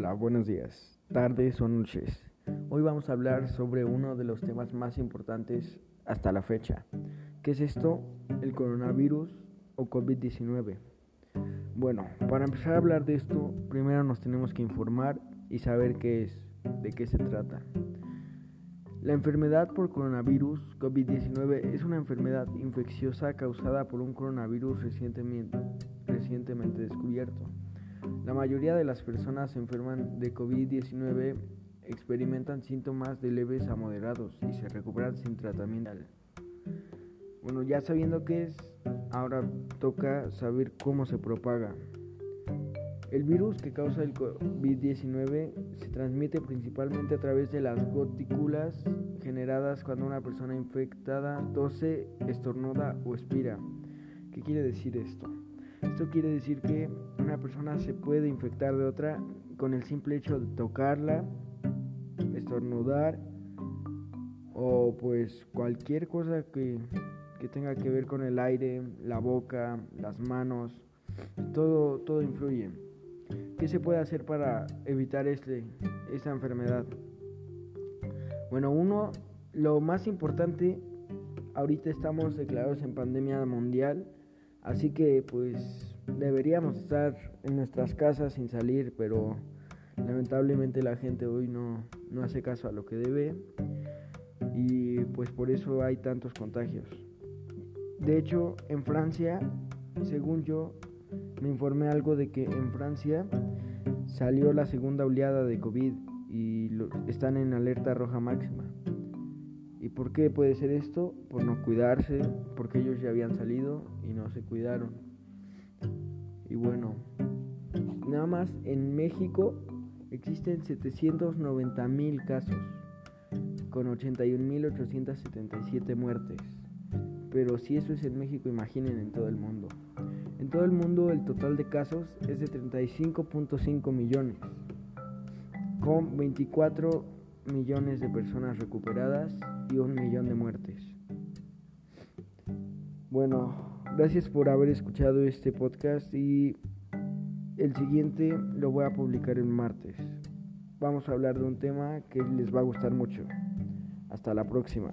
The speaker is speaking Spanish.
Hola, buenos días, tardes o noches. Hoy vamos a hablar sobre uno de los temas más importantes hasta la fecha. ¿Qué es esto? El coronavirus o COVID-19. Bueno, para empezar a hablar de esto, primero nos tenemos que informar y saber qué es, de qué se trata. La enfermedad por coronavirus COVID-19 es una enfermedad infecciosa causada por un coronavirus recientemente, recientemente descubierto. La mayoría de las personas enferman de COVID-19 experimentan síntomas de leves a moderados y se recuperan sin tratamiento. Bueno, ya sabiendo qué es, ahora toca saber cómo se propaga. El virus que causa el COVID-19 se transmite principalmente a través de las gotículas generadas cuando una persona infectada tose, estornuda o expira. ¿Qué quiere decir esto? Esto quiere decir que una persona se puede infectar de otra con el simple hecho de tocarla, estornudar o pues cualquier cosa que, que tenga que ver con el aire, la boca, las manos, todo, todo influye. ¿Qué se puede hacer para evitar este, esta enfermedad? Bueno, uno, lo más importante, ahorita estamos declarados en pandemia mundial Así que pues deberíamos estar en nuestras casas sin salir, pero lamentablemente la gente hoy no, no hace caso a lo que debe y pues por eso hay tantos contagios. De hecho, en Francia, según yo, me informé algo de que en Francia salió la segunda oleada de COVID y están en alerta roja máxima. ¿Y por qué puede ser esto? Por no cuidarse, porque ellos ya habían salido y no se cuidaron. Y bueno, nada más en México existen 790 mil casos, con 81.877 muertes. Pero si eso es en México, imaginen en todo el mundo. En todo el mundo el total de casos es de 35.5 millones, con 24 millones de personas recuperadas y un millón de muertes. Bueno, gracias por haber escuchado este podcast y el siguiente lo voy a publicar el martes. Vamos a hablar de un tema que les va a gustar mucho. Hasta la próxima.